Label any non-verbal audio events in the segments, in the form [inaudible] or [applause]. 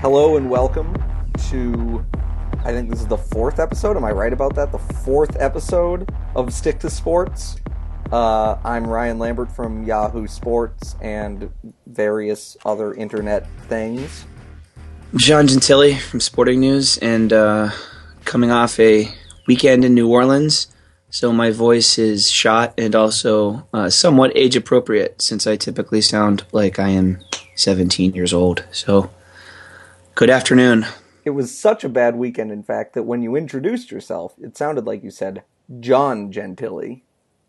Hello and welcome to, I think this is the fourth episode. Am I right about that? The fourth episode of Stick to Sports. Uh, I'm Ryan Lambert from Yahoo Sports and various other internet things. Sean Gentille from Sporting News, and uh, coming off a weekend in New Orleans, so my voice is shot and also uh, somewhat age appropriate since I typically sound like I am 17 years old. So, good afternoon. It was such a bad weekend, in fact, that when you introduced yourself, it sounded like you said Sean Gentille.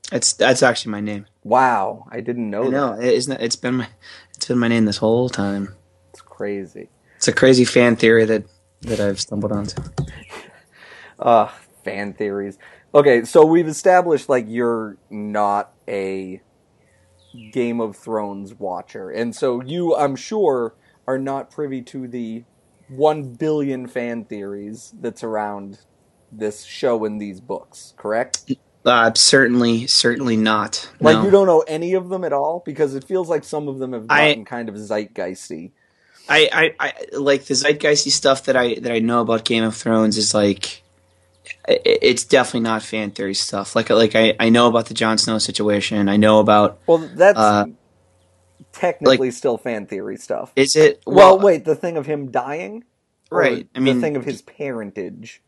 That's that's actually my name. Wow, I didn't know. I know that. it isn't. It's been my it's been my name this whole time. It's crazy. It's a crazy fan theory that that I've stumbled onto. Uh, [laughs] fan theories. Okay, so we've established like you're not a Game of Thrones watcher, and so you, I'm sure, are not privy to the one billion fan theories that surround this show and these books. Correct? Uh, certainly, certainly not. Like No. you don't know any of them at all because it feels like some of them have I- gotten kind of zeitgeisty. I, I, I like the zeitgeisty stuff that I that I know about Game of Thrones is like i- it's definitely not fan theory stuff. Like like I, I know about the Jon Snow situation. I know about Well, that's Uh, technically still fan theory stuff. is it Well, uh, wait, the thing of him dying, right? I mean, the thing of his parentage.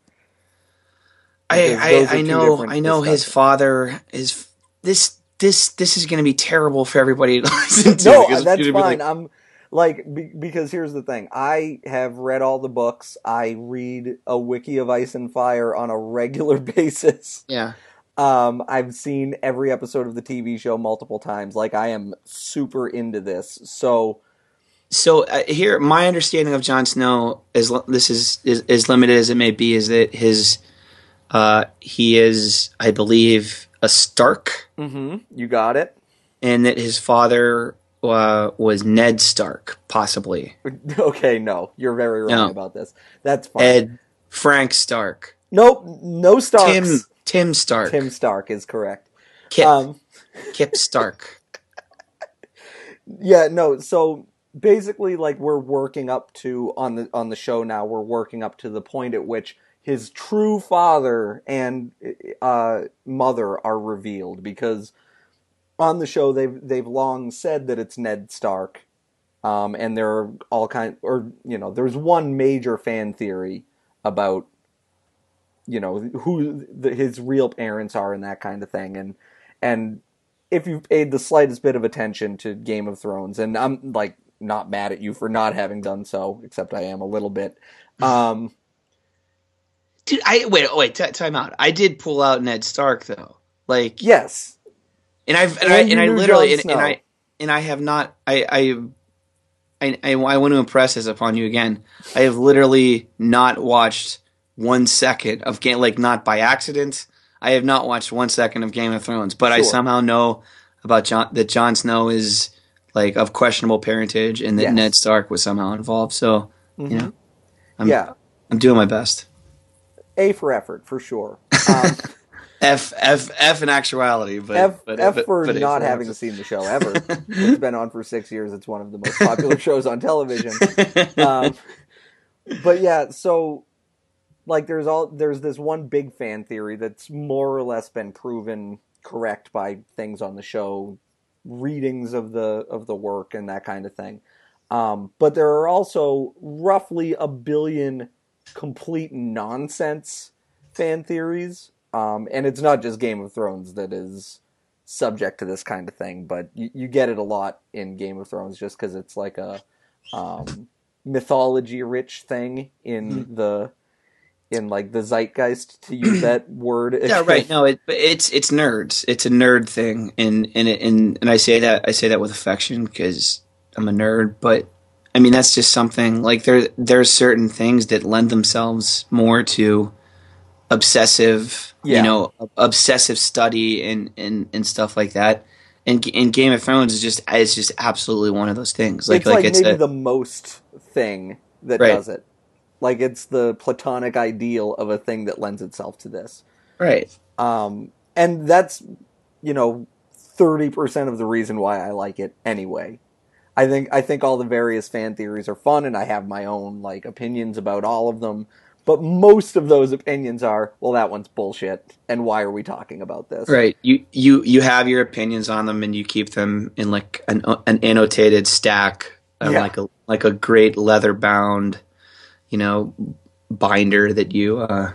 I I, I know I know his father is this this this is going to be terrible for everybody to [laughs] listen to. No, that's fine. like- I'm like be, because here's the thing. I have read all the books. I read a wiki of Ice and Fire on a regular [laughs] basis. yeah. Um, I've seen every episode of the TV show multiple times. Like I am super into this. So So uh, here, my understanding of Jon Snow is this is, is as limited as it may be. Is that his uh, he is, I believe, a Stark, you got it. and that his father uh, was Ned Stark, possibly [laughs] Okay, no, you're very wrong No. about this. That's fine. Ed Frank Stark, nope, no Starks. Tim Tim Stark, Tim Stark is correct. Kip Um, Kip Stark. [laughs] Yeah, no. So basically, like we're working up to on the on the show now. We're working up to the point at which his true father and uh, mother are revealed because on the show they've they've long said that it's Ned Stark, um, and there are all kind or you know there's one major fan theory about you know who the, his real parents are and that kind of thing and and if you've paid the slightest bit of attention to Game of Thrones, and I'm like not mad at you for not having done so, except I am a little bit. Um, Dude, I wait wait t- time out. I did pull out Ned Stark though, like yes, and I've and, And I and I literally and, and I and I have not I I. I, I, I want to impress this upon you again. I have literally not watched one second of game, like not by accident. I have not watched one second of Game of Thrones, but I somehow know about John that Jon Snow is like of questionable parentage and that Yes. Ned Stark was somehow involved. So you know, I'm, yeah, I'm doing my best. A for effort for sure. [laughs] Um, F F F in actuality, but F, but, F but- for but not for having seen the show [laughs] ever. it's been on for six years. It's one of the most popular [laughs] shows on television. um, but yeah, so like there's all there's this one big fan theory that's more or less been proven correct by things on the show, readings of the of the work and that kind of thing. Um, but there are also roughly a billion complete nonsense fan theories. Um, and it's not just Game of Thrones that is subject to this kind of thing, but you, you get it a lot in Game of Thrones just because it's like a um, mythology rich thing in the in like the zeitgeist to use that [clears throat] word. yeah, right. No, it, it's it's nerds. It's a nerd thing, and and and and I say that I say that with affection because I'm a nerd. But I mean that's just something like there there's certain things that lend themselves more to obsessive, Yeah. you know, obsessive study and and and stuff like that. And, and Game of Thrones is just is just absolutely one of those things. Like it's like, it's maybe a, the most thing that Right. does it. Like it's the platonic ideal of a thing that lends itself to this. right. Um, and that's, you know, 30% of the reason why I like it anyway. I think I think all the various fan theories are fun, and I have my own like opinions about all of them. But most of those opinions are, well, that one's bullshit, and why are we talking about this? Right. You you you have your opinions on them, and you keep them in like an an annotated stack, Yeah. like a like a great leather bound, you know, binder that you uh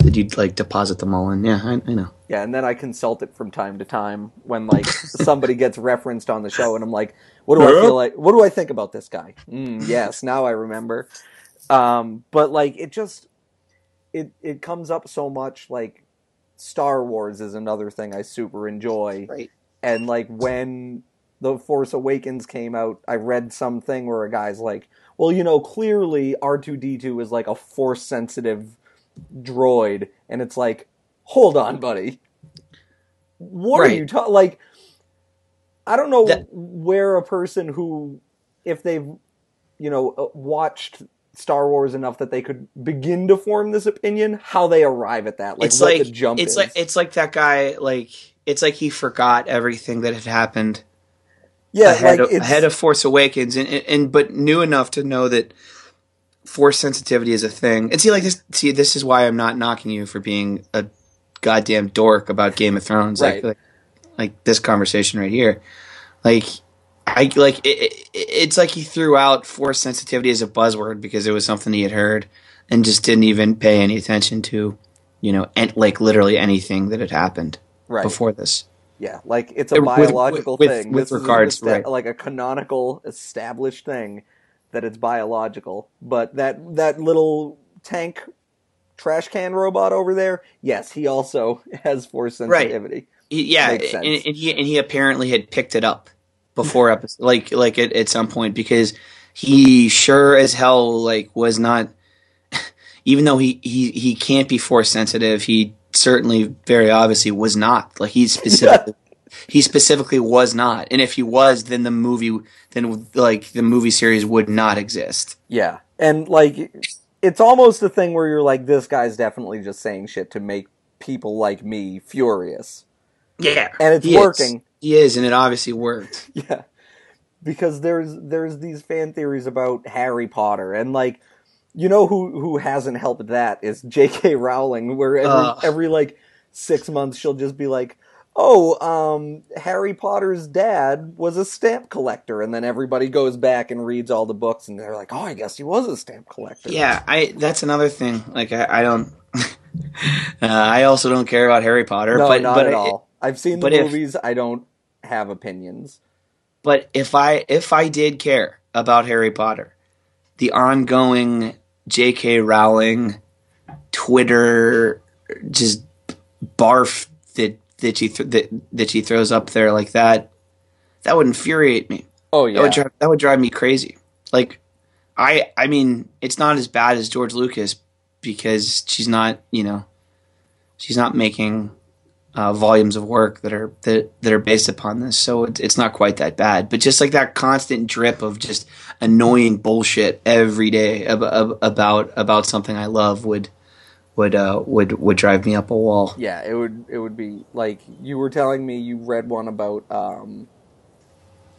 that you'd like deposit them all in. Yeah, I, I know. Yeah, and then I consult it from time to time when like [laughs] somebody gets referenced on the show, and I'm like, what do I feel like? What do I think about this guy? Mm, yes, now I remember. Um, but like, it just it it comes up so much. Like, Star Wars is another thing I super enjoy, Right. and like when the Force Awakens came out, I read something where a guy's like, well, you know, clearly R two D two is like a force sensitive droid, and it's like, hold on, buddy. What are you talking? Like, I don't know That- where a person who, if they've, you know, uh, watched Star Wars enough that they could begin to form this opinion, how they arrive at that. Like, it's what like the jump it's is. like it's like that guy like it's like he forgot everything that had happened yeah, ahead, like of, ahead of Force Awakens, and, and but new enough to know that force sensitivity is a thing. And see, like this, see, this is why I'm not knocking you for being a goddamn dork about Game of Thrones, Right. like, like like this conversation right here. Like I like it, it, it's like he threw out force sensitivity as a buzzword because it was something he had heard and just didn't even pay any attention to, you know, and like literally anything that had happened right. before this. Yeah, like it's a With- biological with- thing. with this is regards, esta- right. like a canonical established thing that it's biological. But that that little tank trash can robot over there, yes, he also [laughs] has force Right. sensitivity. He- yeah, and, and he and he apparently had picked it up before episode, [laughs] like like at, at some point because he sure as hell like was not. [laughs] Even though he he he can't be force sensitive, he certainly very obviously was not. Like he specifically. [laughs] He specifically was not, and if he was, then the movie, then like the movie series would not exist. Yeah, and like it's almost a thing where you're like, this guy's definitely just saying shit to make people like me furious. Yeah, And it's he is. working. He is, and it obviously worked. [laughs] Yeah. Because there's there's these fan theories about Harry Potter and like you know who who hasn't helped that is J.K. Rowling where every every like 6 months she'll just be like Oh, um, Harry Potter's dad was a stamp collector, and then everybody goes back and reads all the books, and they're like, "Oh, I guess he was a stamp collector." Yeah, I that's another thing. Like I, I don't. [laughs] uh, I also don't care about Harry Potter. no, but, not but at it- all. I've seen the but if- movies. I don't have opinions. But if I if I did care about Harry Potter, the ongoing J.K. Rowling Twitter just barf that that she th- that that she throws up there like that, that would infuriate me. Oh That would drive, that would drive me crazy. Like, I I mean, it's not as bad as George Lucas because she's not you know, she's not making uh, volumes of work that are that that are based upon this. So it's it's not quite that bad. But just like that constant drip of just annoying bullshit every day ab- ab- about about something I love would would uh, would would drive me up a wall. Yeah, it would it would be like you were telling me you read one about um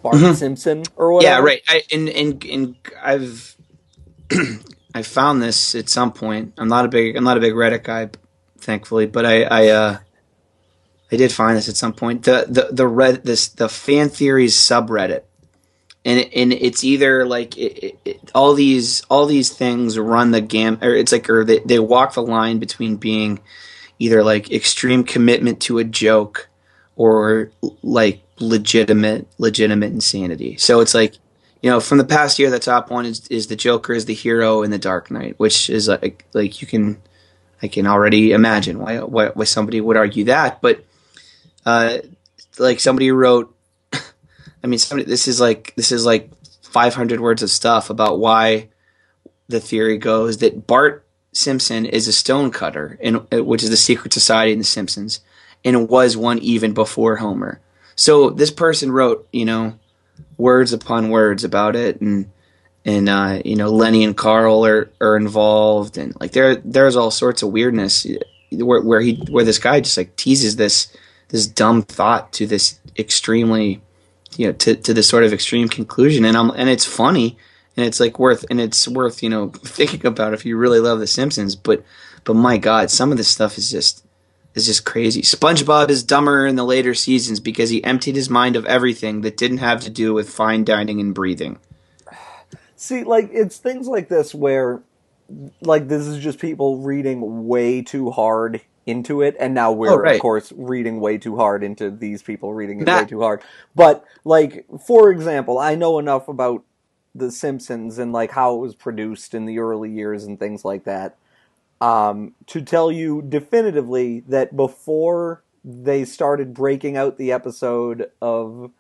Bart Simpson or whatever. Mm-hmm. Yeah, right. I, and and and I've [clears throat] I found this at some point. I'm not a big I'm not a big Reddit guy, thankfully, but I I uh I did find this at some point. The the the red this the fan theories subreddit, and it, and it's either like it, it, all these all these things run the gam or it's like or they they walk the line between being either like extreme commitment to a joke or like legitimate legitimate insanity. So it's like you know from the past year the top one is is the Joker is the hero in the Dark Knight, which is like like you can I can already imagine why why, why somebody would argue that, but uh, like somebody wrote I mean somebody this is like this is like 500 words of stuff about why the theory goes that Bart Simpson is a stonecutter, in, which is the secret society in The Simpsons, and was one even before Homer. So this person wrote, you know, words upon words about it, and and uh, you know, Lenny and Carl are, are involved, and like there there's all sorts of weirdness where where he where this guy just like teases this this dumb thought to this extremely you know to, to this sort of extreme conclusion and I'm and it's funny and it's like worth and it's worth you know thinking about if you really love the Simpsons but but my god some of this stuff is just is just crazy. SpongeBob is dumber in the later seasons because he emptied his mind of everything that didn't have to do with fine dining and breathing. See, like it's things like this where like this is just people reading way too hard into it and now we're Oh, right. of course reading way too hard into these people reading it That- way too hard but like for example i know enough about the simpsons and like how it was produced in the early years and things like that um, to tell you definitively that before they started breaking out the episode of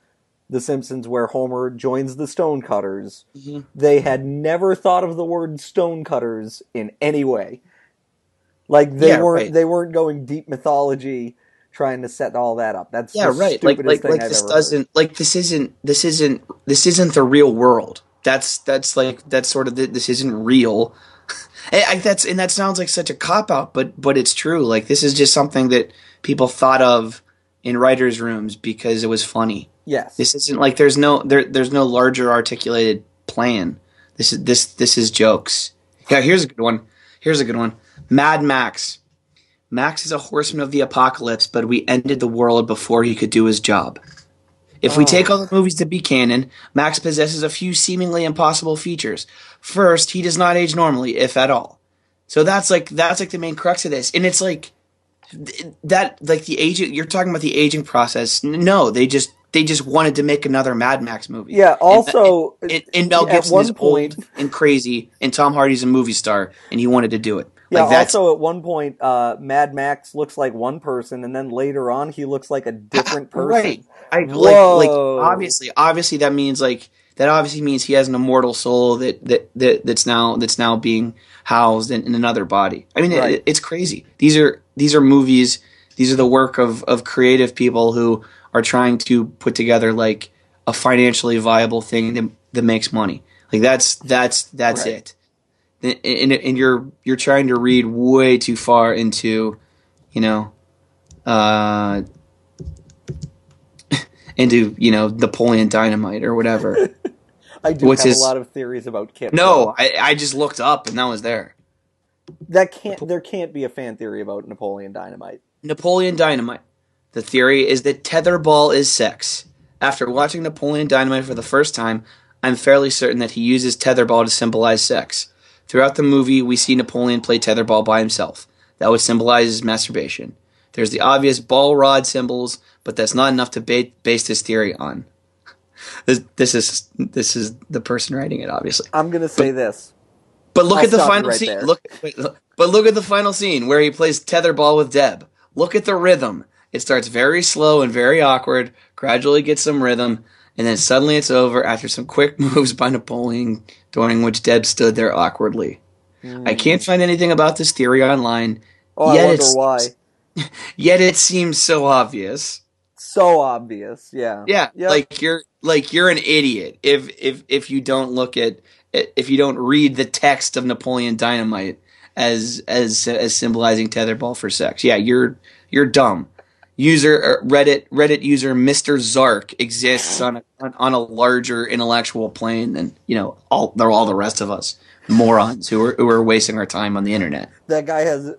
the simpsons where homer joins the stonecutters Mhm. they had never thought of the word stonecutters in any way like they Yeah, weren't right. they weren't going deep mythology trying to set all that up that's Yeah, right. Like like like I've this doesn't like this isn't this isn't this isn't the real world. That's that's like that's sort of the, this isn't real. [laughs] And I, that's and that sounds like such a cop out, but but it's true. Like this is just something that people thought of in writers' rooms because it was funny. yes This isn't like there's no there there's no larger articulated plan. This is this this is jokes. Yeah, here's a good one. Here's a good one. Mad Max. Max is a horseman of the apocalypse, but we ended the world before he could do his job. If we Oh. take all the movies to be canon, Max possesses a few seemingly impossible features. First, he does not age normally, if at all. So that's like that's like the main crux of this, and it's like that like the aging. You're talking about the aging process. No, they just they just wanted to make another Mad Max movie. yeah also And, and Mel Gibson is point old and crazy, and Tom Hardy's a movie star, and he wanted to do it. Yeah, like also at one point, uh, Mad Max looks like one person, and then later on, he looks like a different [laughs] person. Right. I like Whoa. like obviously obviously that means like that obviously means he has an immortal soul that that, that that's now that's now being housed in, in another body. I mean Right. it, it's crazy. These are these are movies. These are the work of of creative people who are trying to put together like a financially viable thing that that makes money. Like that's that's that's Right. it. And, and, you're you're trying to read way too far into, you know, uh, [laughs] into you know Napoleon Dynamite or whatever. [laughs] I do What's have his- a lot of theories about Kip. no, I, I just looked up and that was there. that can't. There can't be a fan theory about Napoleon Dynamite. Napoleon Dynamite. The theory is that tetherball is sex. After watching Napoleon Dynamite for the first time, I'm fairly certain that he uses tetherball to symbolize sex. Throughout the movie, we see Napoleon play tetherball by himself. That would symbolize his masturbation. There's the obvious ball rod symbols, but that's not enough to ba- base this theory on. [laughs] This, this is this is the person writing it, obviously. I'm gonna say this. But look I'll at the final right scene. there. Look, wait, look- but look at the final scene where he plays tetherball with Deb. Look at the rhythm. It starts very slow and very awkward, gradually gets some rhythm, and then suddenly it's over after some quick [laughs] moves by Napoleon, during which Deb stood there awkwardly. I hmm. can't find anything about this theory online, Oh, Yet I wonder why. [laughs] yet it seems so obvious. So obvious. Yeah. Yeah, Yep. like you're like you're an idiot if if if you don't look at if you don't read the text of Napoleon Dynamite as as as symbolizing tetherball for sex. Yeah, you're you're dumb. User Reddit Reddit user Mr. Zark exists on a on, on a larger intellectual plane than you know all they're all the rest of us morons who are who are wasting our time on the internet. That guy has.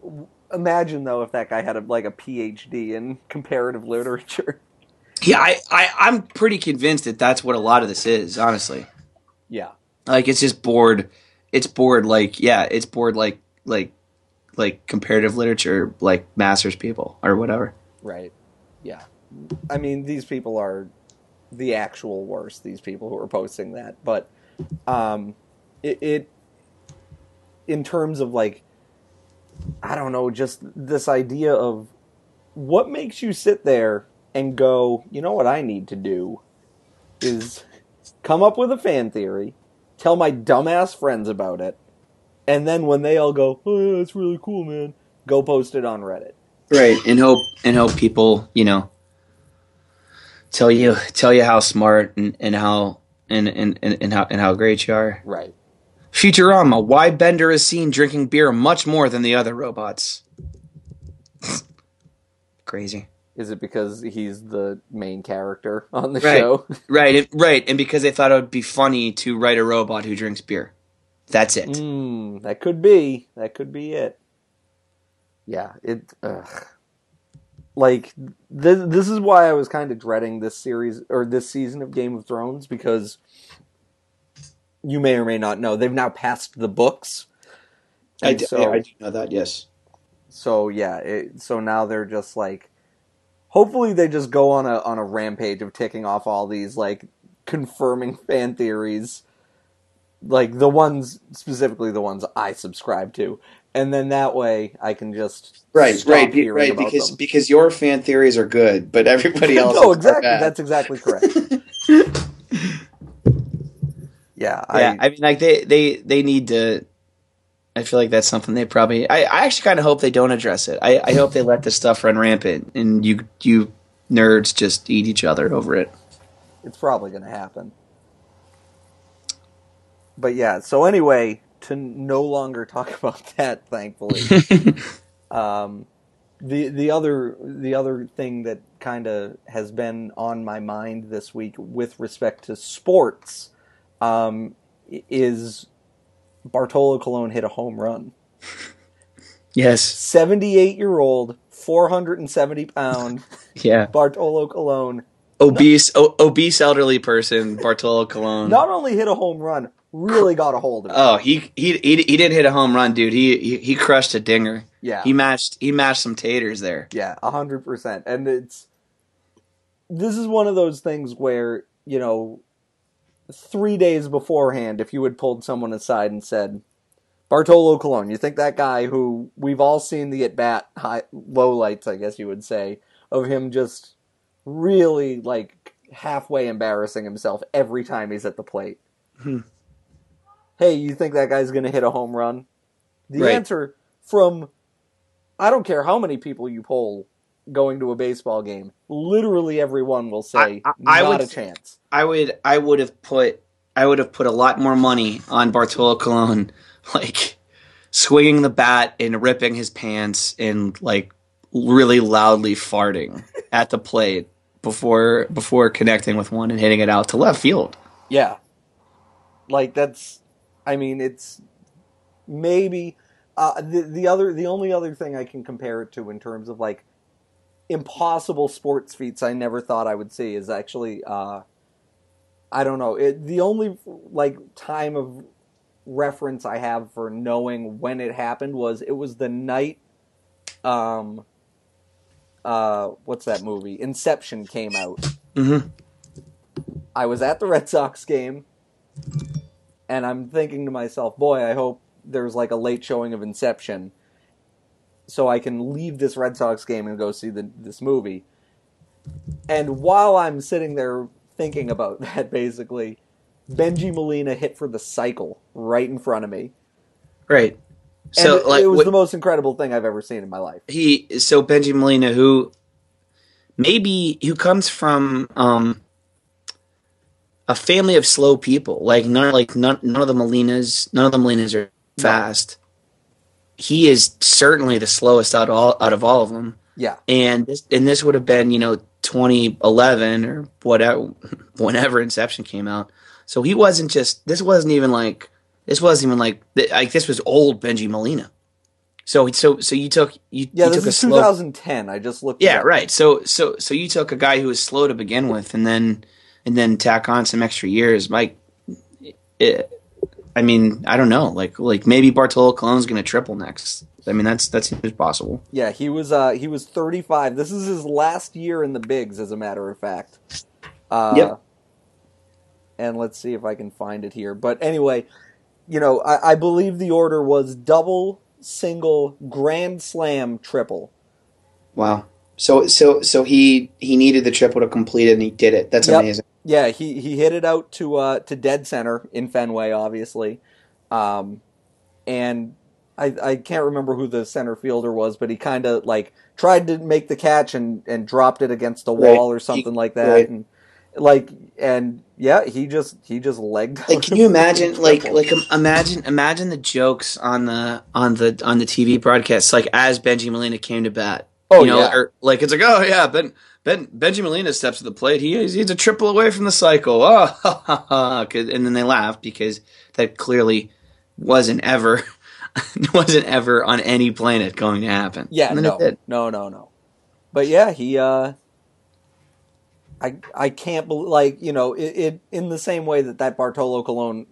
Imagine though if that guy had a, like a PhD in comparative literature. Yeah, I, I I'm pretty convinced that that's what a lot of this is. Honestly. Yeah. like it's just bored it's bored like yeah it's bored like like like comparative literature like masters people or whatever Right. Yeah. I mean, these people are the actual worst. These people who are posting that, but um, it, it in terms of like, I don't know, just this idea of what makes you sit there and go, you know what I need to do is come up with a fan theory, tell my dumbass friends about it, and then when they all go, oh yeah, that's really cool, man, go post it on Reddit. Right and hope and hope people you know tell you tell you how smart and, and how and, and, and, and how and how great you are Right. futurama why bender is seen drinking beer much more than the other robots [laughs] crazy Is it because he's the main character on the Right. show? [laughs] Right, and, right, and because they thought it would be funny to write a robot who drinks beer. That's it. Mm, that could be. That could be it. Yeah, it. Ugh. Like this. This is why I was kind of dreading this series or this season of Game of Thrones because you may or may not know they've now passed the books. I, And so, I do know that. Yes. so yeah, it, so now they're just like, hopefully they just go on a on a rampage of ticking off all these like confirming fan theories, like the ones specifically the ones I subscribe to, and then that way I can just Right, stop right, hearing right. about Because them. because your fan theories are good, but everybody [laughs] else. no, exactly. bad. That's exactly [laughs] correct. yeah, yeah. I, I mean, like they they they need to. I feel like that's something they probably. I, I actually kind of hope they don't address it. I, I hope they let this stuff run rampant and you you nerds just eat each other over it. it's probably going to happen. But yeah, so anyway, to no longer talk [laughs] about that, thankfully. [laughs] um, the the other the other thing that kind of has been on my mind this week with respect to sports um, is Bartolo Colon hit a home run. yes. Seventy eight year old, four hundred and seventy pound [laughs] Yeah. Bartolo Colon Obese o- obese elderly person Bartolo Colon. not only hit a home run, really got a hold of it. Oh, he he he he didn't hit a home run, dude. He he, he crushed a dinger. yeah, He matched he matched some taters there. Yeah, a hundred percent. And it's this is one of those things where you know, three days beforehand, if you had pulled someone aside and said, "Bartolo Colon, you think that guy who we've all seen the at bat high low lights, I guess you would say, of him just really like halfway embarrassing himself every time he's at the plate." Hmm. Hey, you think that guy's going to hit a home run? The Right. answer from I don't care how many people you poll going to a baseball game. Literally everyone will say I- I not would a chance. I would I would have put I would have put a lot more money on Bartolo Colon, [laughs] like swinging the bat and ripping his pants and like really loudly farting [laughs] at the plate before before connecting with one and hitting it out to left field. Yeah. Like that's I mean it's maybe uh, the the other the only other thing I can compare it to in terms of like impossible sports feats I never thought I would see is actually uh I don't know. It, the only like time of reference I have for knowing when it happened was it was the night um uh what's that movie? Inception came out. Mm-hmm. I was at the Red Sox game and I'm thinking to myself, boy, I hope there's like a late showing of Inception so I can leave this Red Sox game and go see the, this movie. And while I'm sitting there thinking about [laughs] that, basically, Bengie Molina hit for the cycle right in front of me. Right. So it, like it was what- the most incredible thing I've ever seen in my life. he so Bengie Molina who maybe who comes from um a family of slow people like none like none, none of the Molinas none of the Molinas are fast he is certainly the slowest out of all out of all of them Yeah. and this and this would have been you know 2011 or whatever [laughs] whenever Inception came out so he wasn't just this wasn't even like this wasn't even like like this was old Bengie Molina so so so you took you, Yeah, you this took a is slow 2010. I just looked. it yeah, right. So so so you took a guy who was slow to begin with, and then and then tack on some extra years. Mike, it, I mean, I don't know. Like like maybe Bartolo Colon's going to triple next. I mean, that's that seems possible. Yeah, he was uh he was 35. This is his last year in the bigs as a matter of fact. Uh Yep. and let's see if I can find it here. But anyway, you know, I, I believe the order was double, single, grand slam, triple. Wow. So so so he he needed the triple to complete it, and he did it. That's Yep. amazing. Yeah, he he hit it out to uh to dead center in Fenway, obviously. Um and I I can't remember who the center fielder was, but he kind of like tried to make the catch and and dropped it against the Right. wall or something like that right. and like and yeah, he just he just legged [laughs] Like, can you imagine? Like, like um, imagine, imagine the jokes on the on the on the TV broadcast. Like, as Bengie Molina came to bat, Oh you know, yeah, or like it's like, oh yeah, Ben Ben Bengie Molina steps to the plate. He he's a triple away from the cycle. Oh, ha, ha, ha. and then they laugh because that clearly wasn't ever [laughs] wasn't ever on any planet going to happen. yeah. No, no, no, no. But yeah, he. uh I I can't believe like you know it, it in the same way that that Bartolo Colon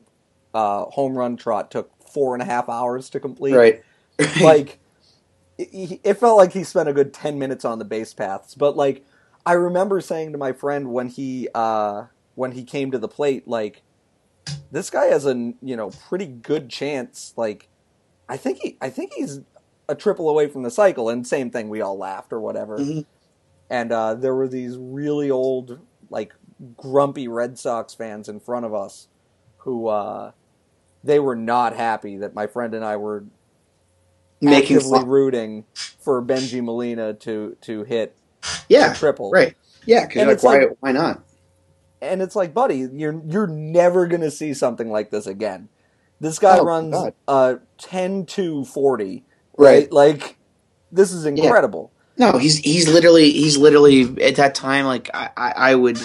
uh, home run trot took four and a half hours to complete. Right. like it, it felt like he spent a good 10 minutes on the base paths but like i remember saying to my friend when he uh when he came to the plate like this guy has a you know pretty good chance like i think he i think he's a triple away from the cycle and same thing we all laughed or whatever Mhm. and uh there were these really old like grumpy red sox fans in front of us who uh they were not happy that my friend and i were Making actively fun. rooting for Bengie Molina to to hit Yeah. triple. Right. Yeah. Because like, why like- why not? And it's like, buddy, you're you're never gonna see something like this again. This guy Oh, runs God. uh 10 to 40. Right. Like this is incredible. No, he's he's literally he's literally at that time like I, I, I would.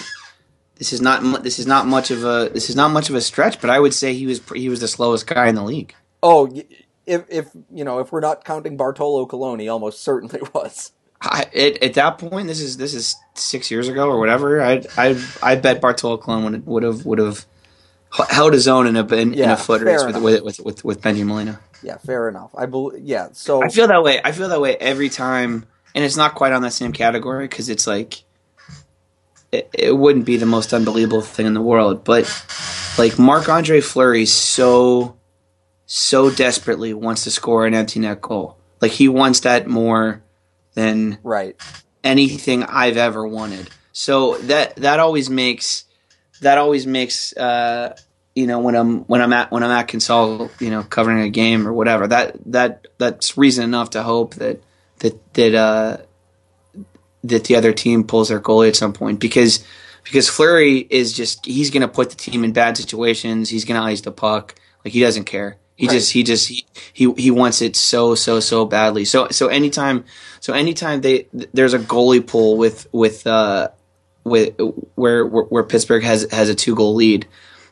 This is not this is not much of a this is not much of a stretch, but I would say he was he was the slowest guy in the league. Oh, if if you know, if we're not counting Bartolo Colon, he almost certainly [laughs] was. I, at, at that point, this is this is six years ago or whatever. I I I bet Bartolo Colon would would have would have held his own in a in, in a foot race with, with with with with Bengie Molina. Yeah, fair enough. I believe yeah, so I feel that way. I feel that way every time, and it's not quite on that same category because it's like it, it wouldn't be the most unbelievable thing in the world, but like Marc Andre Fleury so so desperately wants to score an empty net goal. Like he wants that more than right. anything I've ever wanted. So that that always makes that always makes uh, you know when I'm when I'm at when I'm at Consol, you know, covering a game or whatever. That that that's reason enough to hope that that that uh, that the other team pulls their goalie at some point because because Fleury is just he's going to put the team in bad situations. He's going to ice the puck. Like he doesn't care. He Right. just he just he, he he wants it so so so badly. So so anytime so anytime they there's a goalie pull with with uh with where where, where Pittsburgh has has a two goal lead,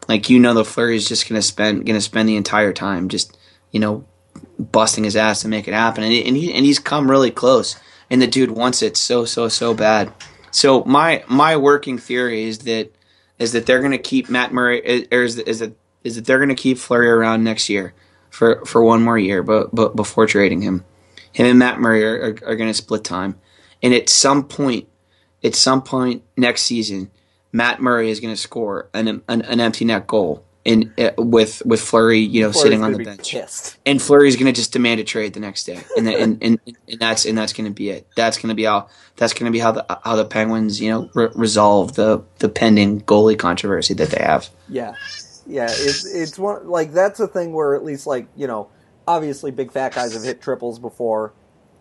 like you know the Fleury is just gonna spend gonna spend the entire time just you know busting his ass to make it happen, and and, he, and he's come really close, and the dude wants it so so so bad. So my my working theory is that is that they're gonna keep Matt Murray or is is that is that they're gonna keep Fleury around next year for for one more year, but but before trading him, him and Matt Murray are, are, are gonna split time, and at some point at some point next season, Matt Murray is going to score an, an an empty net goal in uh, with with Fleury, you know, Fleury's sitting on the bench, Pissed. and Fleury's going to just demand a trade the next day, and, and, and and that's and that's going to be it. That's going to be how that's going to be how the how the Penguins, you know, re- resolve the the pending goalie controversy that they have. Yeah, yeah. It's it's one like that's a thing where at least like you know, obviously big fat guys have hit triples before.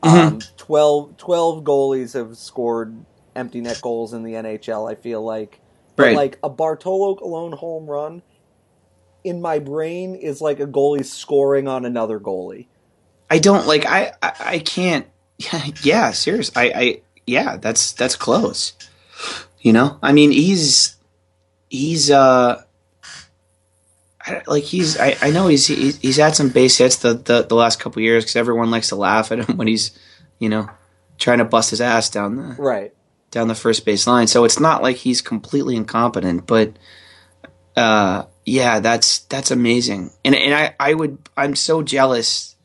Um, 12, 12 goalies have scored empty net goals in the NHL. I feel like, but Right. like a Bartolo Colon home run in my brain is like a goalie scoring on another goalie. I don't like I I, I can't. [laughs] Yeah, serious. I I yeah, that's that's close. You know, I mean, he's he's uh. I- Like he's, I, I know he's, he's he's had some base hits the the, the last couple years because everyone likes to laugh at him [laughs] when he's, you know, trying to bust his ass down the Right. down the first base line. So it's not like he's completely incompetent, but uh, yeah, that's that's amazing. And and I, I would I'm so jealous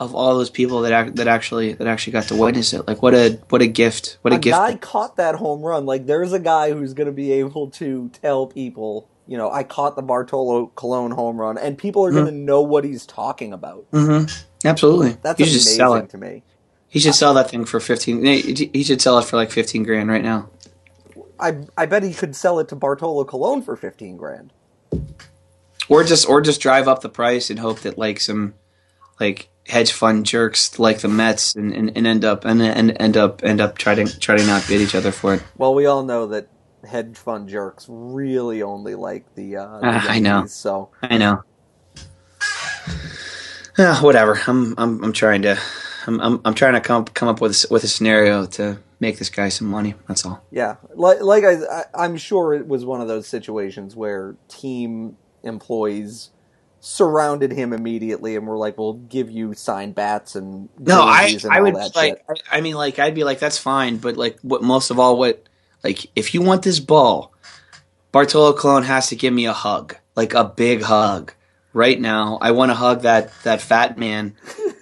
of all those people that ac- that actually that actually got to witness it. Like what a what a gift. What a, a gift. guy caught that home run. Like there's a guy who's going to be able to tell people, you know, I caught the Bartolo Colon home run, and people are going to know what he's talking about. hmm Absolutely. That's you should just sell amazing it. to me. He should sell that thing for fifteen. He he should sell it for like fifteen grand right now. I I bet he could sell it to Bartolo Colon for fifteen grand. Or just or just drive up the price and hope that like some like hedge fund jerks like the Mets and, and, and end up and, and end up end up trying to try to not bid each other for it. Well, we all know that hedge fund jerks really only like the. Uh, the Ah, I know. So I know. Ah, whatever. I'm I'm I'm trying to I'm, I'm I'm trying to come come up with with a scenario to make this guy some money. That's all. Yeah, like like I, I I'm sure it was one of those situations where team employees surrounded him immediately and were like, "We'll give you signed bats and No, I and I would like shit." I, I mean like I'd be like that's fine, but like what most of all what like if you want this ball, Bartolo Colon has to give me a hug, like a big hug right now. I want to hug that that fat man. [laughs]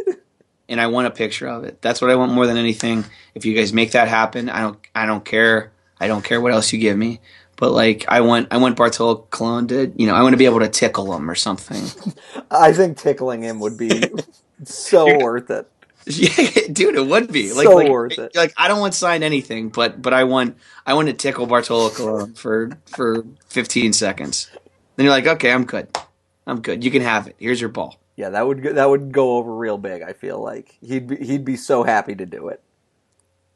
And I want a picture of it. That's what I want more than anything. If you guys make that happen, I don't. I don't care. I don't care what else you give me. But like, I want. I want Bartolo Colon to. You know, I want to be able to tickle him or something. [laughs] I think tickling him would be [laughs] so worth it. [laughs] Yeah, dude, it would be like, So like, worth it. Like I don't want signed anything, but but I want I want to tickle Bartolo Colon for for 15 seconds. Then you're like, okay, I'm good, I'm good. You can have it. Here's your ball. Yeah, that would go, that would go over real big. I feel like he'd be, he'd be so happy to do it.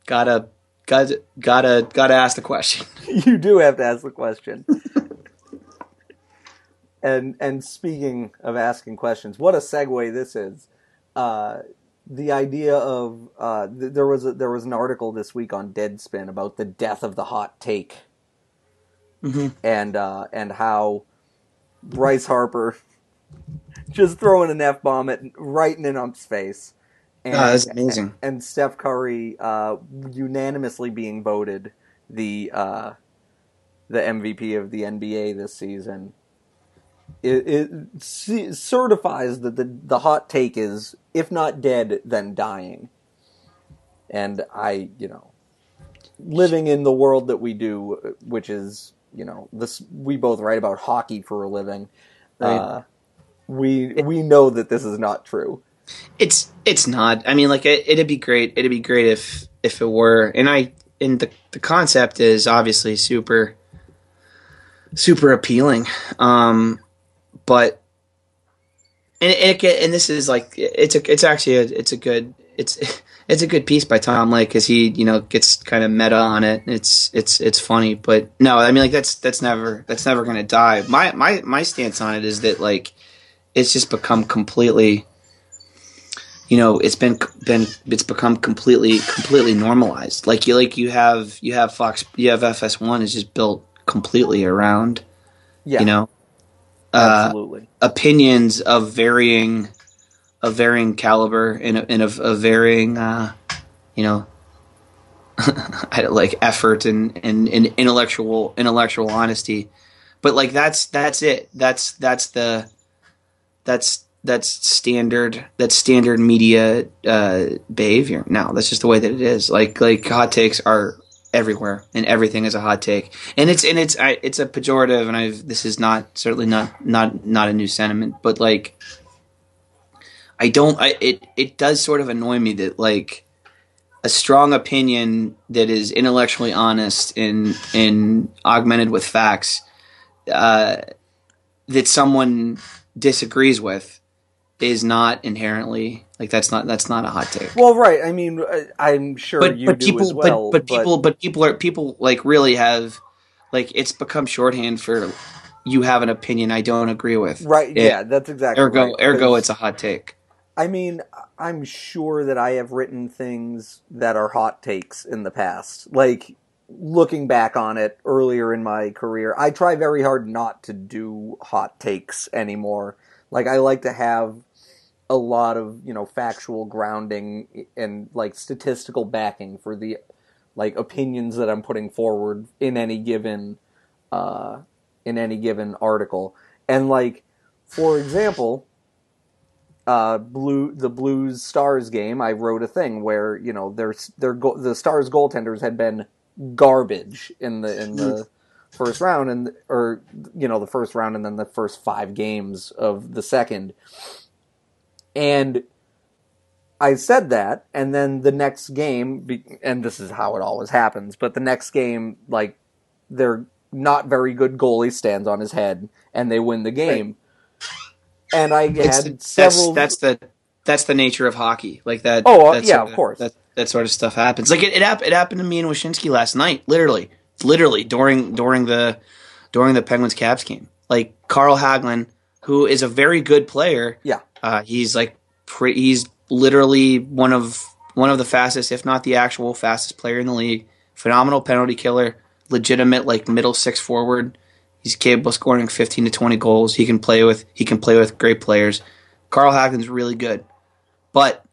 Gotta gotta gotta gotta ask the question. [laughs] you do have to ask the question. [laughs] and and speaking of asking questions, what a segue this is. Uh, the idea of uh, th- there was a, there was an article this week on Deadspin about the death of the hot take, Mhm. and uh, and how Bryce Harper [laughs] just throwing an f bomb at right in an ump's face. And, Oh, that's amazing. And Steph Curry uh, unanimously being voted the uh, the MVP of the NBA this season. It, it certifies that the the hot take is, if not dead, then dying. And I, you know, living in the world that we do, which is, you know, this we both write about hockey for a living. Right. Uh, we we know that this is not true. It's it's not. I mean, like it, it'd be great. It'd be great if if it were. And I and the the concept is obviously super super appealing. Um, but and and, it, and this is like it's a it's actually a it's a good it's [laughs] it's a good piece by Tom Ley because he you know gets kind of meta on it. It's it's it's funny, but no, I mean like that's that's never that's never gonna die. My my my stance on it is that like it's just become completely you know it's been been it's become completely completely normalized like you like you have you have fox you have fs1 is just built completely around Yeah, you know absolutely. opinions of varying of varying caliber and, and of, of varying uh, you know [laughs] like effort and, and, and intellectual intellectual honesty. But like that's that's it. That's that's the that's that's standard that's standard media uh, behavior. Now that's just the way that it is. Like like hot takes are everywhere and everything is a hot take. And it's and it's I, it's a pejorative and I've this is not certainly not not not a new sentiment but like I don't I it it does sort of annoy me that like a strong opinion that is intellectually honest and and augmented with facts uh, that someone disagrees with is not inherently like that's not that's not a hot take Well, right. I mean, I- I'm sure but you but do people as well. but, but people but people are people like really have like it's become shorthand for you have an opinion I don't agree with right? It- yeah, that's exactly ergo right. ergo it's a hot take I mean, I'm sure that I have written things that are hot takes in the past. Like looking back on it earlier in my career, I try very hard not to do hot takes anymore. Like I like to have a lot of, you know, factual grounding and like statistical backing for the like opinions that I'm putting forward in any given uh in any given article. And like for example, uh, blue the Blues Stars game, I wrote a thing where you know their their go- the Stars goaltenders had been garbage in the in the first round and or you know the first round and then the first five games of the second, and I said that, and then the next game, and this is how it always happens, but the next game, like their not very good goalie stands on his head and they win the game. And I had that's several. that's the that's the nature of hockey like that Oh, uh, that's yeah, sort of course. that, that sort of stuff happens like it it, it happened to me and Wyshynski last night literally literally during during the during the Penguins Caps game like Carl Hagelin who is a very good player Yeah. uh, he's like pre- he's literally one of one of the fastest, if not the actual fastest player in the league. Phenomenal penalty killer, legitimate like middle six forward. He's capable of scoring 15 to 20 goals. He can play with he can play with great players. Carl Hagelin's really good. But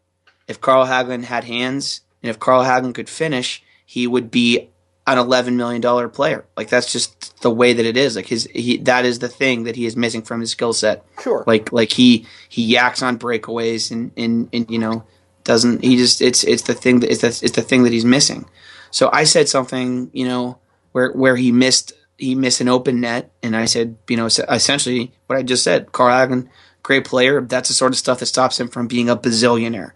if Carl Hagelin had hands and if Carl Hagelin could finish, he would be an 11 million dollar player. Like that's just the way that it is. Like his he that is the thing that he is missing from his skill set. Sure. Like like he he yaks on breakaways and and and you know doesn't he just it's it's the thing that it's the, it's the thing that he's missing. So I said something, you know, where where he missed he missed an open net, and I said, you know, essentially what I just said. Carl Hagelin, great player. That's the sort of stuff that stops him from being a bazillionaire.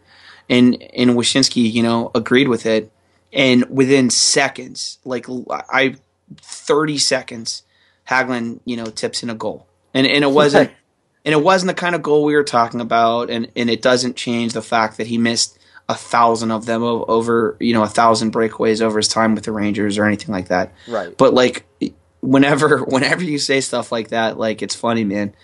And and Wyshynski, you know, agreed with it. And within seconds, like I, thirty seconds, Hagelin, you know, tips in a goal, and and it wasn't. [laughs] And it wasn't the kind of goal we were talking about, and, and it doesn't change the fact that he missed a thousand of them over, you know, a thousand breakaways over his time with the Rangers or anything like that. Right. But like, whenever [laughs] whenever you say stuff like that, like it's funny, man.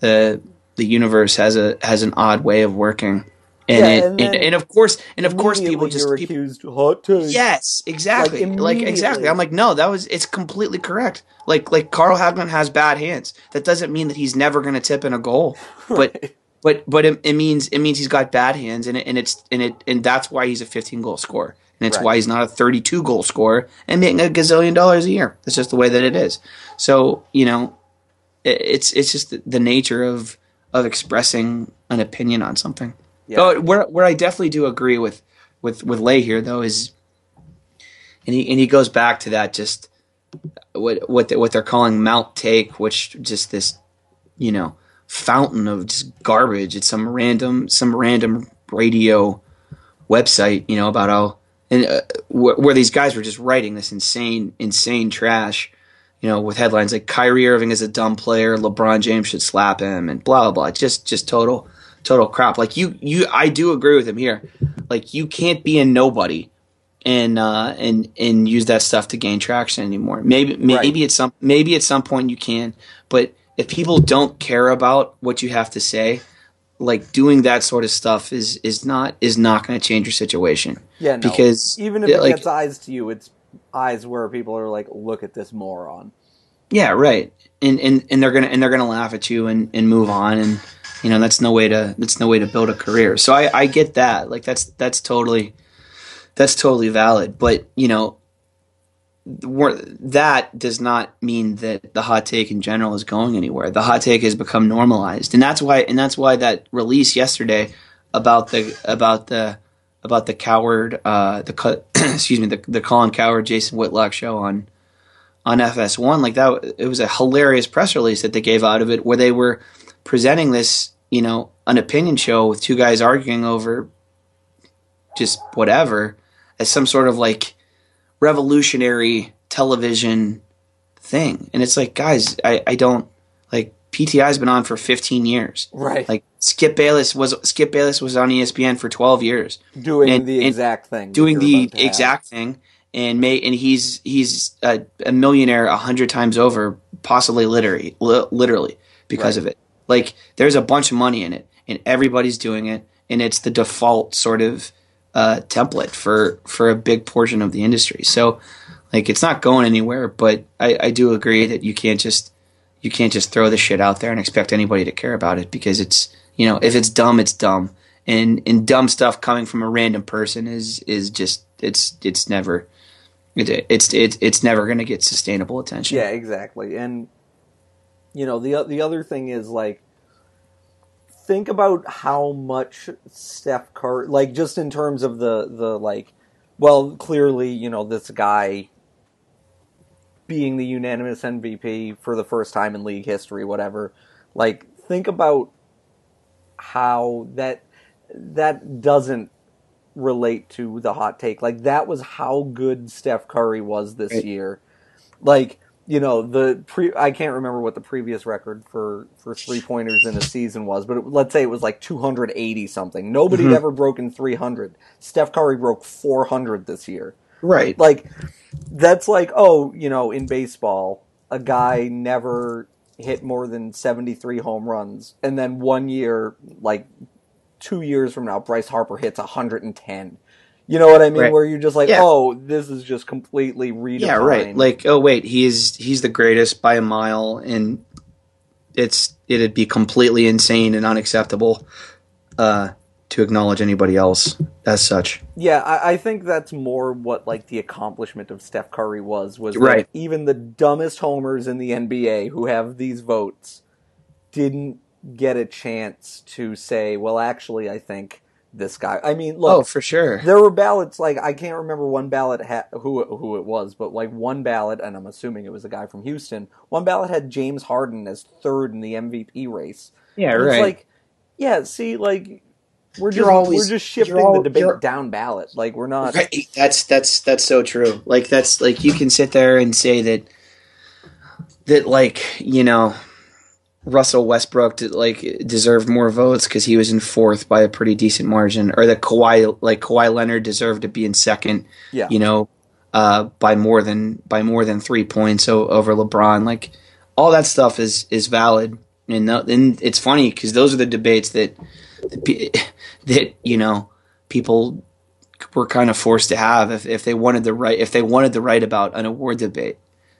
The the universe has a has an odd way of working. And, Yeah, it, and and, and of course, and of course, people just people, accused hot take. Yes, exactly. Like, Like, exactly. I'm like, no, that was it's completely correct. Like like Carl Hagelin has bad hands. That doesn't mean that he's never going to tip in a goal. [laughs] But but but it, it means it means he's got bad hands, and it, and it's and it and that's why he's a 15 goal scorer, and it's Right. why he's not a 32 goal scorer and making a gazillion dollars a year. That's just the way that it is. So you know, it, it's it's just the, the nature of of expressing an opinion on something. Yeah. Though where where I definitely do agree with with with Ley here though is, and he and he goes back to that just what what they, what they're calling Mount Take, which just this you know fountain of just garbage. It's some random some random radio website you know about how and uh, where, where these guys were just writing this insane insane trash. You know, with headlines like Kyrie Irving is a dumb player, LeBron James should slap him, and blah blah blah. Just just total total crap. Like you you I do agree with him here. Like you can't be a nobody and uh, and and use that stuff to gain traction anymore. Maybe maybe Right. at some maybe at some point you can, but if people don't care about what you have to say, like doing that sort of stuff is is not is not going to change your situation. Yeah, no. because even if yeah, it like- gets eyes to you, it's eyes where people are like, "Look at this moron." Yeah, right. And and and they're gonna and they're gonna laugh at you and and move on and you know that's no way to that's no way to build a career. So I I get that. Like that's that's totally that's totally valid. But you know that does not mean that the hot take in general is going anywhere. The hot take has become normalized, and that's why and that's why that release yesterday about the about the about the Cowherd uh the [clears throat] excuse me the the Colin Cowherd Jason Whitlock show on on FS1 like that it was a hilarious press release that they gave out of it where they were presenting this you know an opinion show with two guys arguing over just whatever as some sort of like revolutionary television thing and it's like guys I, I don't like PTI's been on for 15 years Right. like Skip Bayless was Skip Bayless was on ESPN for 12 years doing and- the exact thing. doing the exact thing and may and he's he's a, a millionaire a hundred times over possibly literally li- literally because Right. of it like there's a bunch of money in it and everybody's doing it and it's the default sort of uh, template for for a big portion of the industry. So like it's not going anywhere but I, I do agree that you can't just you can't just throw the shit out there and expect anybody to care about it because it's you know if it's dumb it's dumb. And and dumb stuff coming from a random person is is just it's it's never it, it's it's it's never going to get sustainable attention. Yeah, exactly. And you know, the the other thing is like think about how much Steph Curry like just in terms of the the like well, clearly, you know, this guy being the unanimous MVP for the first time in league history, whatever. Like think about how that that doesn't relate to the hot take. Like that was how good Steph Curry was this Right. year. Like you know the pre I can't remember what the previous record for for three pointers in a season was, but it, let's say it was like 280 something. Nobody had Mhm. ever broken 300. Steph Curry broke 400 this year. right Like that's like oh you know in baseball a guy never hit more than 73 home runs and then one year like two years from now, Bryce Harper hits 110. You know what I mean? Right. Where you're just like, Yeah. oh, this is just completely redefined. Yeah, right. Like, oh wait, he's he's the greatest by a mile, and it's it'd be completely insane and unacceptable uh, to acknowledge anybody else as such. Yeah, I, I think that's more what like the accomplishment of Steph Curry was. Was Right. even the dumbest homers in the NBA who have these votes didn't get a chance to say, well, actually, I think this guy. I mean, oh, look, oh, for sure. there were ballots like I can't remember one ballot ha- who who it was, but like one ballot, and I'm assuming it was a guy from Houston. One ballot had James Harden as third in the MVP race. Yeah, And right. Like, yeah, see, like we're just You're always- we're just shifting you're the debate down ballot. Like we're not. Right. That's that's that's so true. Like that's like you can sit there and say that that like you know Russell Westbrook did, like deserved more votes because he was in fourth by a pretty decent margin, or that Kawhi like Kawhi Leonard deserved to be in second. Yeah. You know, uh, by more than by more than three points o- over LeBron. Like all that stuff is is valid, and th- and it's funny because those are the debates that [laughs] that, you know people were kind of forced to have if, if they wanted the right if they wanted to write about an award debate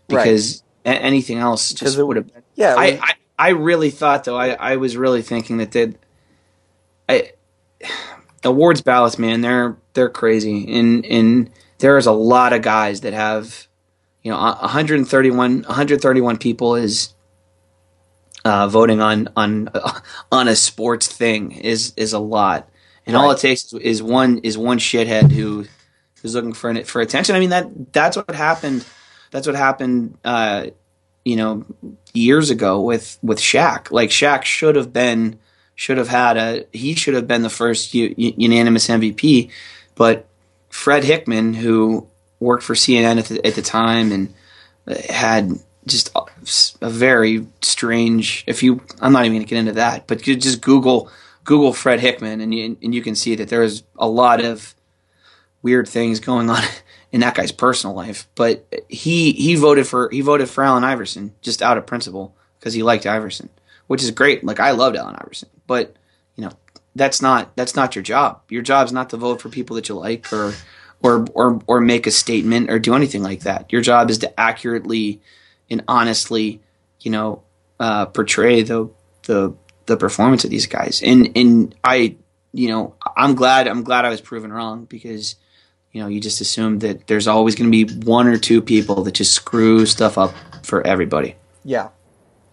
because a- anything else just would have been Yeah, I, I I really thought though I, I was really thinking that they I awards ballots man they're they're crazy. And and there's a lot of guys that have you know 131 131 people is uh, voting on on [laughs] on a sports thing is is a lot. And all it takes is one is one shithead who who's looking for for attention. I mean that that's what happened. That's what happened uh, you know years ago with with Shaq. Like Shaq should have been should have had a he should have been the first u- unanimous MVP, but Fred Hickman, who worked for CNN at the, at the time and uh, had just a, very strange. If you, I'm not even going to get into that, but just Google Google Fred Hickman and you and you can see that there's a lot of weird things going on in that guy's personal life. But he he voted for he voted for Allen Iverson just out of principle because he liked Iverson, which is great. Like I loved Allen Iverson, but you know that's not that's not your job. Your job's not to vote for people that you like or or or or make a statement or do anything like that. Your job is to accurately and honestly, you know, uh, portray the the the performance of these guys. And and I, you know, I'm glad I'm glad I was proven wrong because you know you just assume that there's always going to be one or two people that just screw stuff up for everybody. Yeah,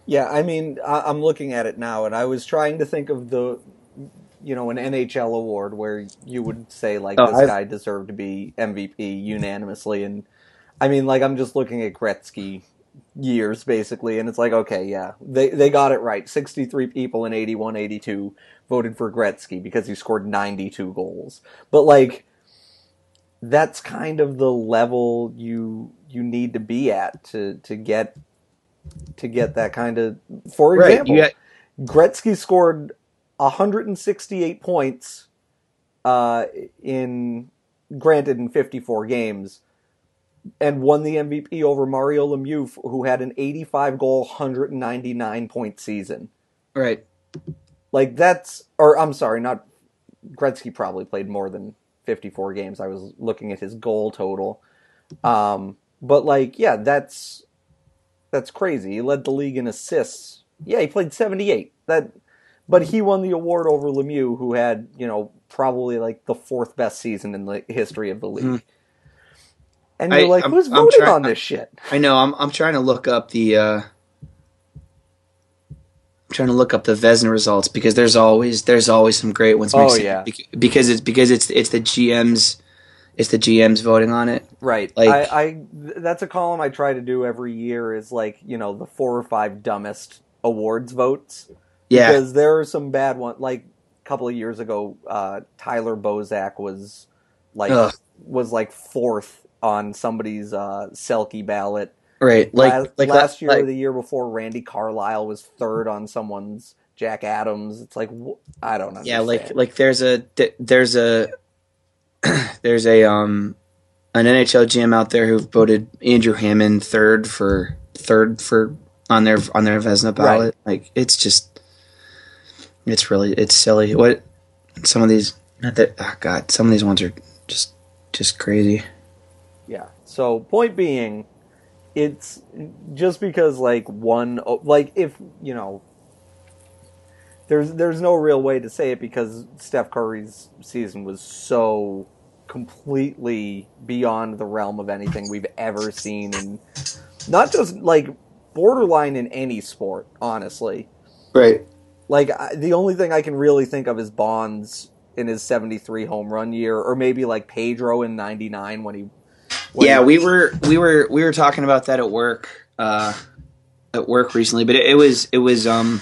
yeah. I mean, I, I'm looking at it now, and I was trying to think of the, you know, an NHL award where you would say like Oh, this I've- guy deserved to be MVP unanimously, and I mean, like I'm just looking at Gretzky years basically, and it's like, okay, yeah, they they got it right. 63 people in 81, 82 voted for Gretzky because he scored 92 goals, but like. That's kind of the level you you need to be at to to get to get that kind of. For example, got, Gretzky scored 168 points uh, in, granted, in 54 games, and won the MVP over Mario Lemieux, who had an 85 goal, 199 point season. right. Like that's, or I'm sorry, not Gretzky. Probably played more than 54 games. I was looking at his goal total, um, but like, yeah, that's that's crazy. He led the league in assists. Yeah, he played 78. That, but he won the award over Lemieux, who had you know probably like the fourth best season in the history of the league. Hmm. And you're I- like, I'm- who's voting try- on this shit? I know. I'm I'm trying to look up the uh, trying to look up the Vezina results because there's always there's always some great ones. Oh, yeah. Because it's because it's it's the GMs it's the GMs voting on it. Right. Like- I, I that's a column I try to do every year is like, you know, the four or five dumbest awards votes. Yeah, Because there are some bad ones like a couple of years ago, uh, Tyler Bozak was like Ugh. was like fourth on somebody's uh, Selke ballot. Right. Like last, like last year like, or the year before, Randy Carlyle was third on someone's Jack Adams. It's like I don't know. yeah like like there's a there's a [clears throat] there's a um an NHL GM out there who voted Andrew Hammond third for third for on their on their Vezina ballot. Like it's just it's really it's silly. What some of these, not that, oh God, some of these ones are just, just crazy. Yeah. So point being, it's just because like one like if you know there's there's no real way to say it because Steph Curry's season was so completely beyond the realm of anything we've ever seen and not just like borderline in any sport honestly. Right. Like the only thing i can really think of is bonds in his 73 home run year or maybe like pedro in 99 when he yeah we were we were we were talking about that at work uh at work recently but it, it was it was um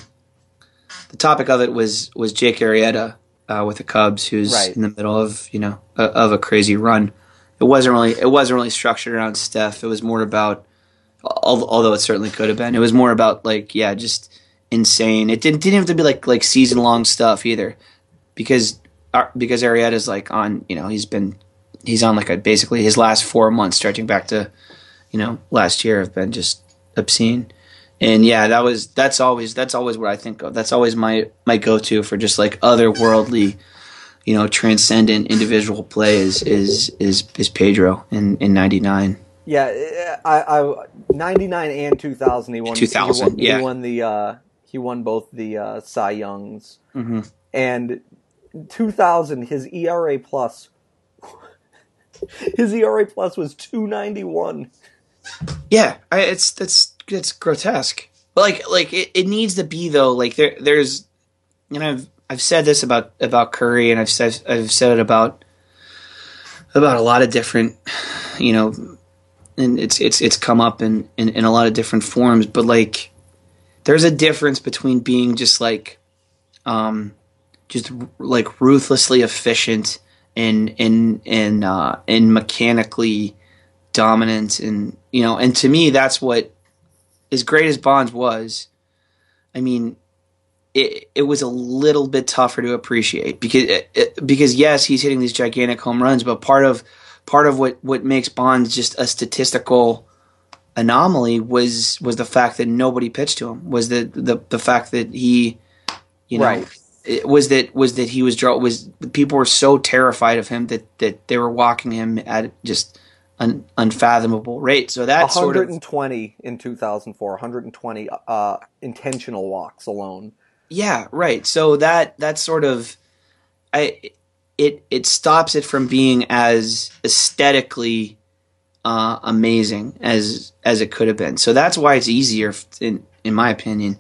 the topic of it was was Jake Arrieta uh, with the Cubs, who's right. in the middle of you know a, of a crazy run. It wasn't really it wasn't really structured around Steph. It was more about, although it certainly could have been. It was more about like yeah, just insane. It didn't didn't have to be like like season long stuff either, because uh, because Arrieta's like on you know he's been he's on like a basically his last four months stretching back to you know last year have been just obscene and yeah, that was that's always that's always what I think of. That's always my my go to for just like otherworldly, you know, transcendent individual play is is is, is Pedro in in '99. Yeah, I, I '99 and 2000 he won. 2000, he won, yeah. He won the uh, he won both the uh, Cy Youngs, mm-hmm. and 2000 his ERA plus [laughs] his ERA plus was 291. Yeah, I, it's that's it's grotesque. But like like it, it needs to be though. Like there there's know I've I've said this about about Curry and I've said I've said it about about a lot of different you know and it's it's it's come up in, in, in a lot of different forms, but like there's a difference between being just like um just like ruthlessly efficient and and and uh and mechanically dominant and you know and to me that's what as great as Bonds was, I mean, it it was a little bit tougher to appreciate because it, because yes, he's hitting these gigantic home runs, but part of part of what what makes Bonds just a statistical anomaly was was the fact that nobody pitched to him was the the the fact that he you know right. Was that was that he was was people were so terrified of him that that they were walking him at just an unfathomable rate. So that's 120 sort of, in 2004, 120 uh, intentional walks alone. Yeah, right. So that that's sort of I it it stops it from being as aesthetically uh, amazing as as it could have been. So that's why it's easier, in in my opinion,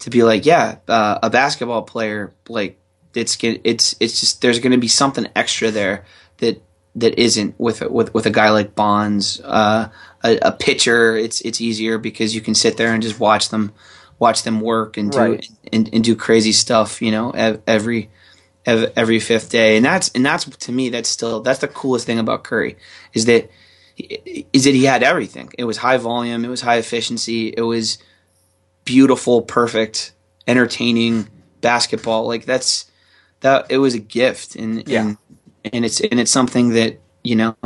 to be like, yeah, uh, a basketball player like it's it's it's just there's going to be something extra there that that isn't with with with a guy like Bonds, uh, a, a, pitcher. It's it's easier because you can sit there and just watch them watch them work and do right. and, and, do crazy stuff. You know, every every fifth day, and that's and that's to me that's still that's the coolest thing about Curry is that is that he had everything. It was high volume, it was high efficiency, it was beautiful, perfect, entertaining basketball. Like that's that it was a gift and yeah. and and it's and it's something that you know,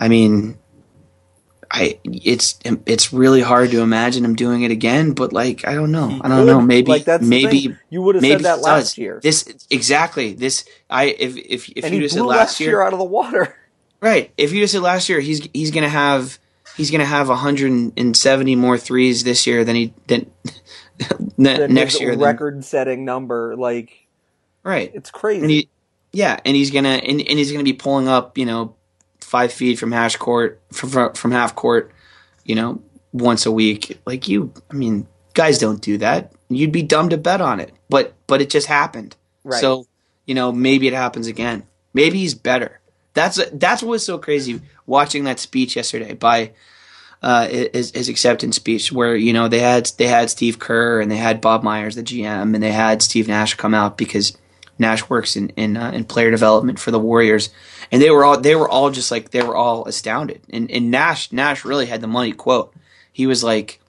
I mean, I it's it's really hard to imagine him doing it again. But like, I don't know, I don't know. Maybe like that's maybe you would have said that last does. year. This exactly this. I if if if and you just said last, last year, out of the water, right? If you just said last year, he's he's gonna have he's gonna have 170 more threes this year than he than, [laughs] next year. Record-setting number, like right? It's crazy. And he, yeah, and he's gonna and, and he's gonna be pulling up, you know, five feet from hash court from from half court, you know, once a week. Like you, I mean, guys don't do that. You'd be dumb to bet on it, but but it just happened. Right. So you know, maybe it happens again. Maybe he's better. That's that's what was so crazy watching that speech yesterday by uh, his, his acceptance speech, where you know they had they had Steve Kerr and they had Bob Myers, the GM, and they had Steve Nash come out because Nash works in in, uh, in player development for the Warriors, and they were all they were all just like they were all astounded. And, and Nash Nash really had the money quote. He was like,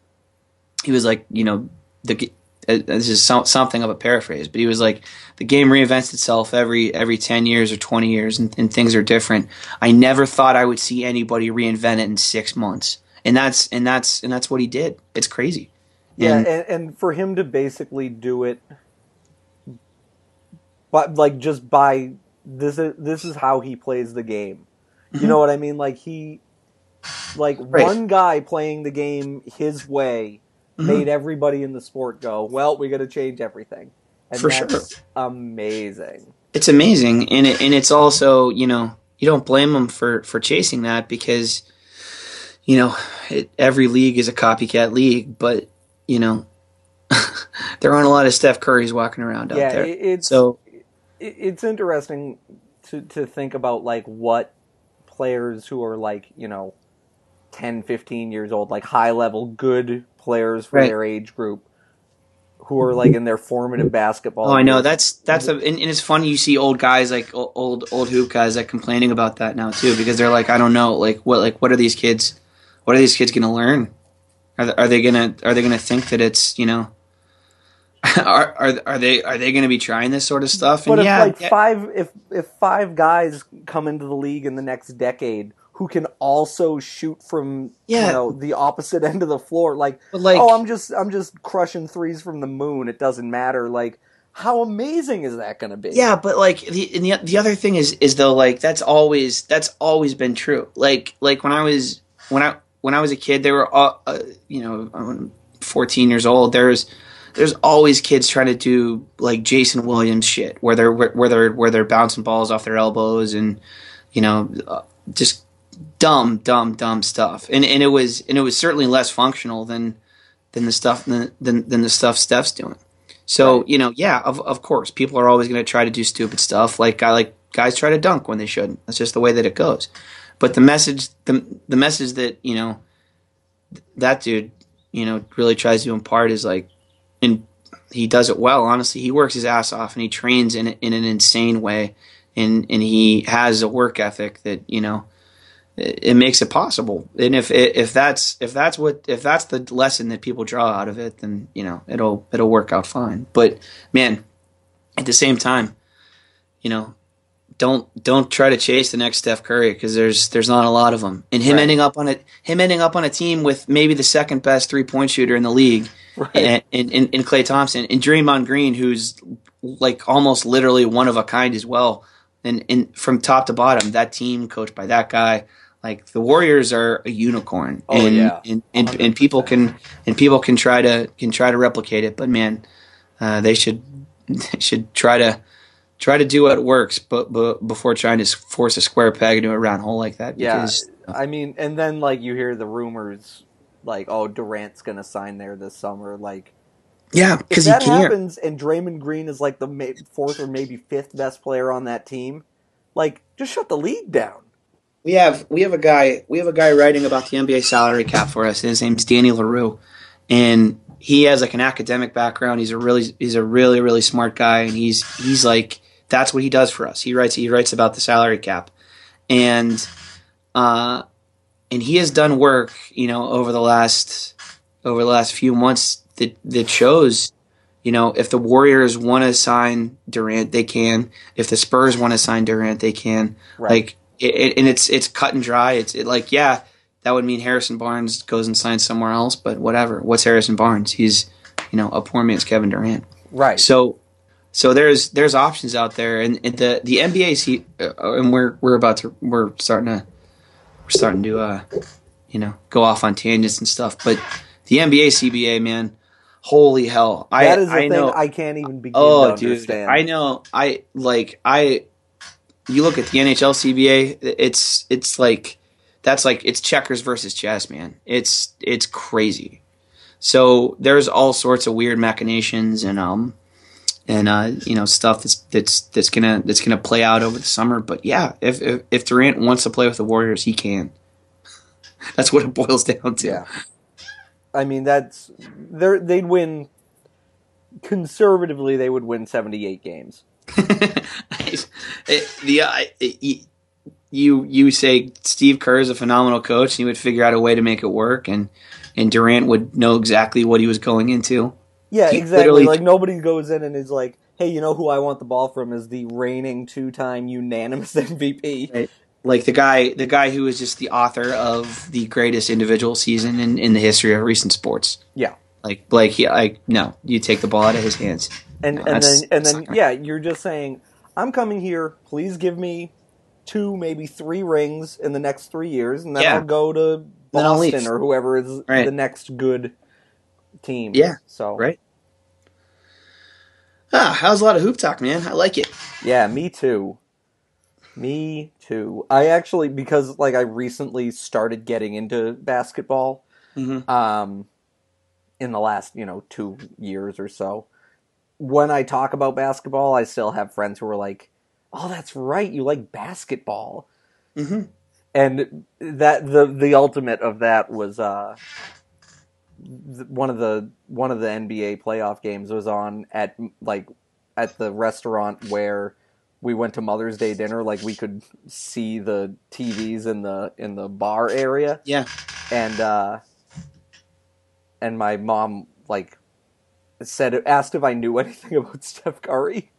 he was like, you know, the this is some, something of a paraphrase, but he was like, the game reinvents itself every every ten years or twenty years, and, and things are different. I never thought I would see anybody reinvent it in six months, and that's and that's and that's what he did. It's crazy. Yeah, and, and, and for him to basically do it but like just by this is this is how he plays the game. You Mhm. know what I mean? Like he, like Right. one guy playing the game his way Mhm. made everybody in the sport go, "Well, we got to change everything." And For sure. amazing. it's amazing and it, and it's also you know you don't blame them for for chasing that because you know it, every league is a copycat league but you know [laughs] there aren't a lot of Steph Currys walking around out there it, it's so it's interesting to to think about like what players who are like you know 10 15 years old like high level good players for Right. their age group who are like in their formative basketball oh I know that's that's a, and, and it's funny you see old guys like old old hoop guys like complaining about that now too because they're like I don't know like what like what are these kids what are these kids going to learn are they, are they gonna are they gonna think that it's you know [laughs] are are are they are they gonna be trying this sort of stuff? but if yeah, like yeah, five if if five guys come into the league in the next decade who can also shoot from Yeah. you know the opposite [laughs] end of the floor like, like oh i'm just i'm just crushing threes from the moon it doesn't matter like how amazing is that going to be yeah, but like the and the the other thing is is though like that's always that's always been true. Like like when I was when I when I was a kid, they were all uh, you know I'm 14 years old. There's there's always kids trying to do like Jason Williams shit, where they're where they're where they're bouncing balls off their elbows and you know uh, just dumb dumb dumb stuff. And and it was and it was certainly less functional than than the stuff than than, than the stuff Steph's doing. So you know, yeah, of of course, people are always going to try to do stupid stuff. Like guy like guys try to dunk when they shouldn't. That's just the way that it goes. But the message, the the message that you know, that dude, you know, really tries to impart is like, and he does it well. Honestly, he works his ass off and he trains in in an insane way, and and he has a work ethic that you know. It it makes it possible, and if if that's if that's what if that's the lesson that people draw out of it, then you know it'll it'll work out fine. But man, at the same time, you know, don't don't try to chase the next Steph Curry because there's there's not a lot of them. And him Right. ending up on a him ending up on a team with maybe the second best three point shooter in the league, right and in, in, in Klay Thompson and Draymond Green, who's like almost literally one of a kind as well. And and from top to bottom, that team coached by that guy, like the Warriors are a unicorn. Oh, and, yeah. and, and and people can and people can try to can try to replicate it, but man, uh, they should they [laughs] should try to try to do what works, but, but before trying to force a square peg into a round hole like that. Yeah, Because, I mean, and then like you hear the rumors, like, oh, Durant's gonna sign there this summer. Like, yeah, because that happens, and Draymond Green is like the fourth or maybe fifth best player on that team, like, just shut the league down. We have we have a guy we have a guy writing about the NBA salary cap for us. His name's Danny Leroux, and he has like an academic background. He's a really he's a really really smart guy, and he's he's like that's what he does for us. He writes he writes about the salary cap, and uh, and he has done work you know over the last over the last few months that that shows. You know, if the Warriors want to sign Durant, they can. If the Spurs want to sign Durant, they can. Right. Like, it, it, and it's it's cut and dry. It's it, like, yeah, that would mean Harrison Barnes goes and signs somewhere else, but whatever. What's Harrison Barnes? He's, you know, a poor man's Kevin Durant. right. So, so there's there's options out there, and, and the the NBA's he, uh, and we're we're about to we're starting to we're starting to uh, you know, go off on tangents and stuff, but the NBA CBA man, holy hell, I that is the I thing know I can't even begin Oh, to dude, understand. I know. I like. I. You look at the NHL CBA. It's it's like that's like it's checkers versus chess, man. It's it's crazy. So there's all sorts of weird machinations and um and uh you know stuff that's that's that's gonna that's gonna play out over the summer. But yeah, if if, if Durant wants to play with the Warriors, he can. [laughs] That's what it boils down to. Yeah. I mean, that's they they'd win. Conservatively, they would win seventy-eight games. [laughs] It- the uh, it- you you say Steve Kerr is a phenomenal coach, and he would figure out a way to make it work, and and Durant would know exactly what he was going into. Yeah, He exactly. Like nobody goes in and is like, "Hey, you know who I want the ball from is the reigning two-time unanimous [laughs] MVP." Like the guy, the guy who was just the author of the greatest individual season in, in the history of recent sports. Yeah. Like Like Blake, he, I no, you take the ball out of his hands. And No, and then and then yeah, you're just saying, I'm coming here. Please give me two, maybe three rings in the next three years, and then Yeah. I'll go to Boston or whoever is Right. the next good team. Yeah, So right. Ah, how's a lot of hoop talk, man? I like it. Yeah, me too. Me too. I actually because like I recently started getting into basketball Mm-hmm. um in the last, you know, 2 years or so. When I talk about basketball, I still have friends who are like, "Oh, that's right, you like basketball." Mm-hmm. And that the the ultimate of that was uh one of the one of the NBA playoff games was on at like at the restaurant where we went to Mother's Day dinner like we could see the TVs in the in the bar area Yeah. and uh and my mom like said asked if I knew [laughs] anything about Steph Curry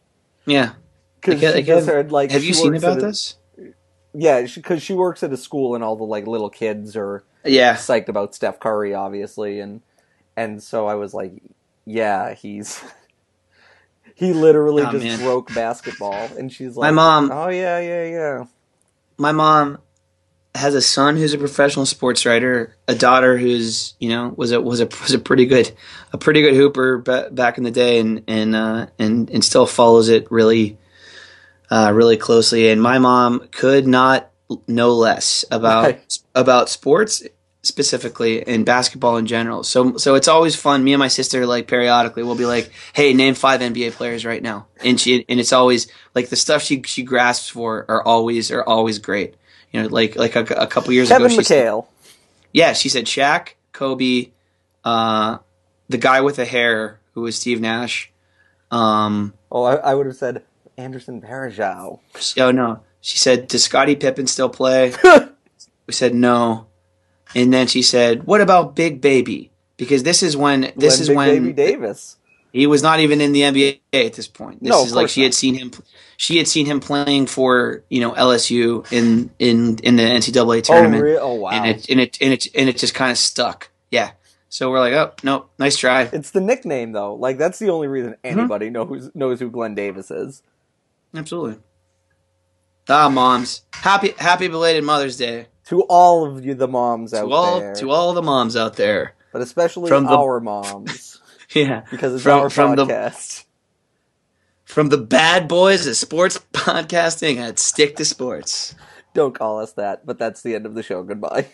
Yeah. cuz Like, she like, have- heard like Have you seen about a- this? yeah because she works at a school and all the like little kids are Yeah. psyched about Steph Curry, obviously, and and so I was like, yeah, he's [laughs] he literally Oh, just man. broke basketball, and she's like, My mom- oh yeah, yeah, yeah, my mom has a son who's a professional sports writer, a daughter who's you know was a was a was a pretty good a pretty good hooper ba- back in the day, and and uh, and and still follows it really uh, really closely. And my mom could not know less about Right. about sports specifically and basketball in general. So so it's always fun. Me and my sister like periodically we'll be like, "Hey, name five NBA players right now," and she and it's always like the stuff she she grasps for are always are always great. You know, like like a, a couple years Kevin ago, she said, McHale. yeah, she said Shaq, Kobe, uh, the guy with the hair who was Steve Nash. Um, Oh, I, I would have said Anderson Varejao. oh no, she said, does Scottie Pippen still play? [laughs] we said no, and then she said, what about Big Baby? Because this is when this When is Big when Baby Davis. he was not even in the NBA at this point. This No, is like she had seen him. She had seen him playing for you know LSU in in in the NCAA Oh, tournament. oh wow! and it and it and it and it just kind of stuck. Yeah. So we're like, oh no, nice try. it's the nickname though. Like that's the only reason Mm-hmm. anybody knows knows who Glen Davis is. Absolutely. Ah, moms, happy happy belated Mother's Day To all of you, the moms out to all there, to all the moms out there. but especially From the- our moms, [laughs] Yeah, because it's From- our from the- podcast. From the bad boys of sports [laughs] podcasting at Stick to Sports. Don't call us that, but that's the end of the show. Goodbye.